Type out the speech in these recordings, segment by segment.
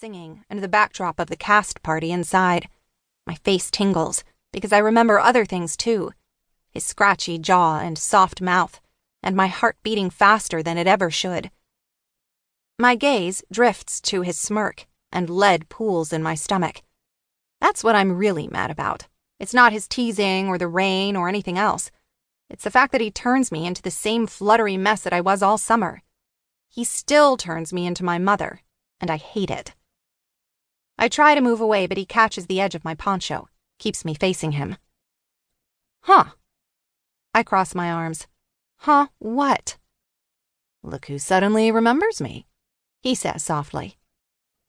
singing and the backdrop of the cast party inside. My face tingles because I remember other things too his scratchy jaw and soft mouth, and my heart beating faster than it ever should. My gaze drifts to his smirk, and lead pools in my stomach. That's what I'm really mad about. It's not his teasing or the rain or anything else. It's the fact that he turns me into the same fluttery mess that I was all summer. He still turns me into my mother, and I hate it. I try to move away, but he catches the edge of my poncho, keeps me facing him. Huh. I cross my arms. Huh, what? Look who suddenly remembers me, he says softly.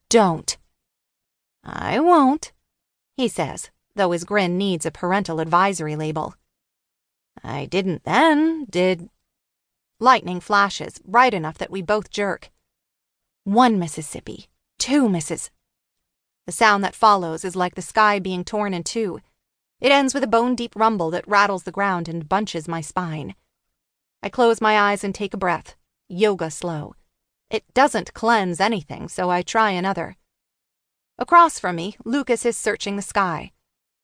Don't. I won't, he says, though his grin needs a parental advisory label. I didn't then, did. Lightning flashes, bright enough that we both jerk. One Mississippi, two Misses. The sound that follows is like the sky being torn in two. It ends with a bone deep rumble that rattles the ground and bunches my spine. I close my eyes and take a breath, yoga slow. It doesn't cleanse anything, so I try another. Across from me, Lucas is searching the sky.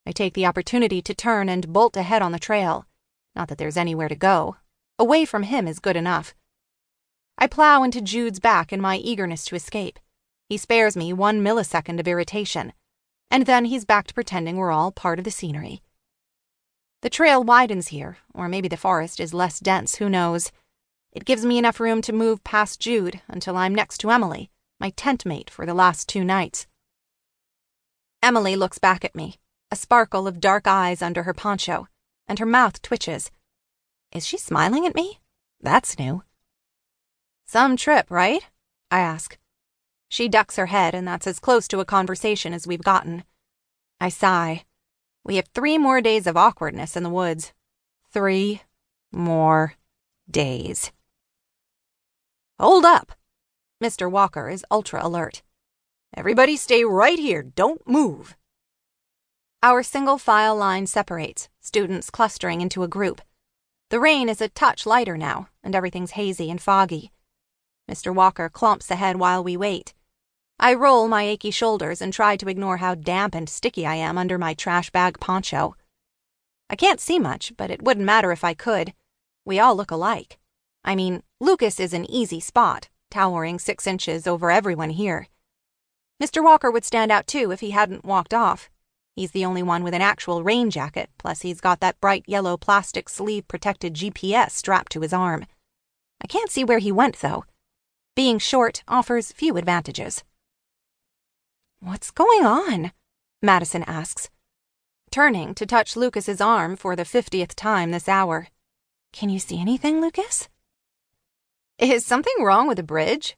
I take the opportunity to turn and bolt ahead on the trail. Not that there's anywhere to go. Away from him is good enough. I plow into Jude's back in my eagerness to escape. He spares me one millisecond of irritation and then he's back to pretending we're all part of the scenery. The trail widens here, or maybe the forest is less dense, who knows. It gives me enough room to move past Jude until I'm next to Emily, my tent mate for the last two nights. Emily looks back at me, a sparkle of dark eyes under her poncho, and her mouth twitches. Is she smiling at me? That's new. Some trip, right? I ask. She ducks her head, and that's as close to a conversation as we've gotten. I sigh. We have three more days of awkwardness in the woods. Three more days. Hold up! Mr. Walker is ultra alert. Everybody stay right here, don't move. Our single file line separates, students clustering into a group. The rain is a touch lighter now, and everything's hazy and foggy. Mr. Walker clomps ahead while we wait. I roll my achy shoulders and try to ignore how damp and sticky I am under my trash bag poncho. I can't see much, but it wouldn't matter if I could. We all look alike. I mean, Lucas is an easy spot, towering six inches over everyone here. Mr. Walker would stand out too if he hadn't walked off. He's the only one with an actual rain jacket, plus he's got that bright yellow plastic sleeve protected GPS strapped to his arm. I can't see where he went, though. Being short offers few advantages. What's going on? Madison asks, turning to touch Lucas's arm for the fiftieth time this hour. Can you see anything, Lucas? Is something wrong with the bridge?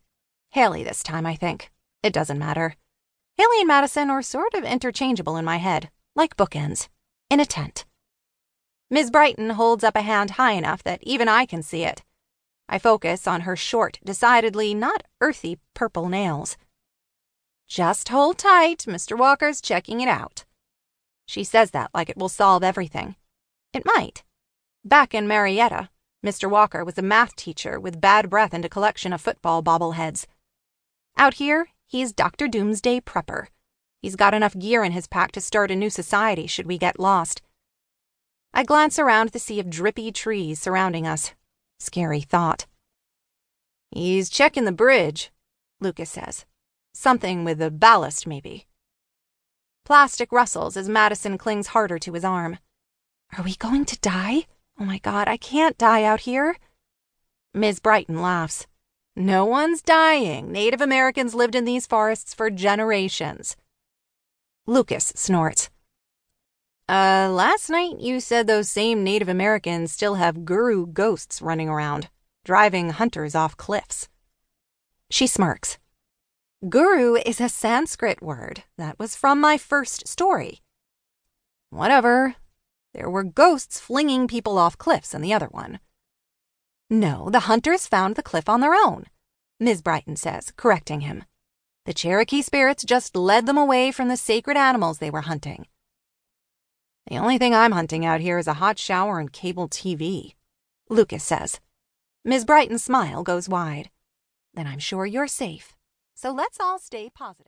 Haley this time, I think. It doesn't matter. Haley and Madison are sort of interchangeable in my head, like bookends, in a tent. Ms. Brighton holds up a hand high enough that even I can see it. I focus on her short, decidedly not earthy purple nails. Just hold tight, Mr. Walker's checking it out. She says that like it will solve everything. It might. Back in Marietta, Mr. Walker was a math teacher with bad breath and a collection of football bobbleheads. Out here, he's Dr. Doomsday Prepper. He's got enough gear in his pack to start a new society should we get lost. I glance around the sea of drippy trees surrounding us. Scary thought. He's checking the bridge, Lucas says. Something with a ballast, maybe. Plastic rustles as Madison clings harder to his arm. Are we going to die? Oh my god, I can't die out here. Ms. Brighton laughs. No one's dying. Native Americans lived in these forests for generations. Lucas snorts. Uh, last night you said those same Native Americans still have guru ghosts running around, driving hunters off cliffs. She smirks. Guru is a Sanskrit word that was from my first story. Whatever. There were ghosts flinging people off cliffs in the other one. No, the hunters found the cliff on their own, Ms. Brighton says, correcting him. The Cherokee spirits just led them away from the sacred animals they were hunting. The only thing I'm hunting out here is a hot shower and cable TV, Lucas says. Ms. Brighton's smile goes wide. Then I'm sure you're safe. So let's all stay positive.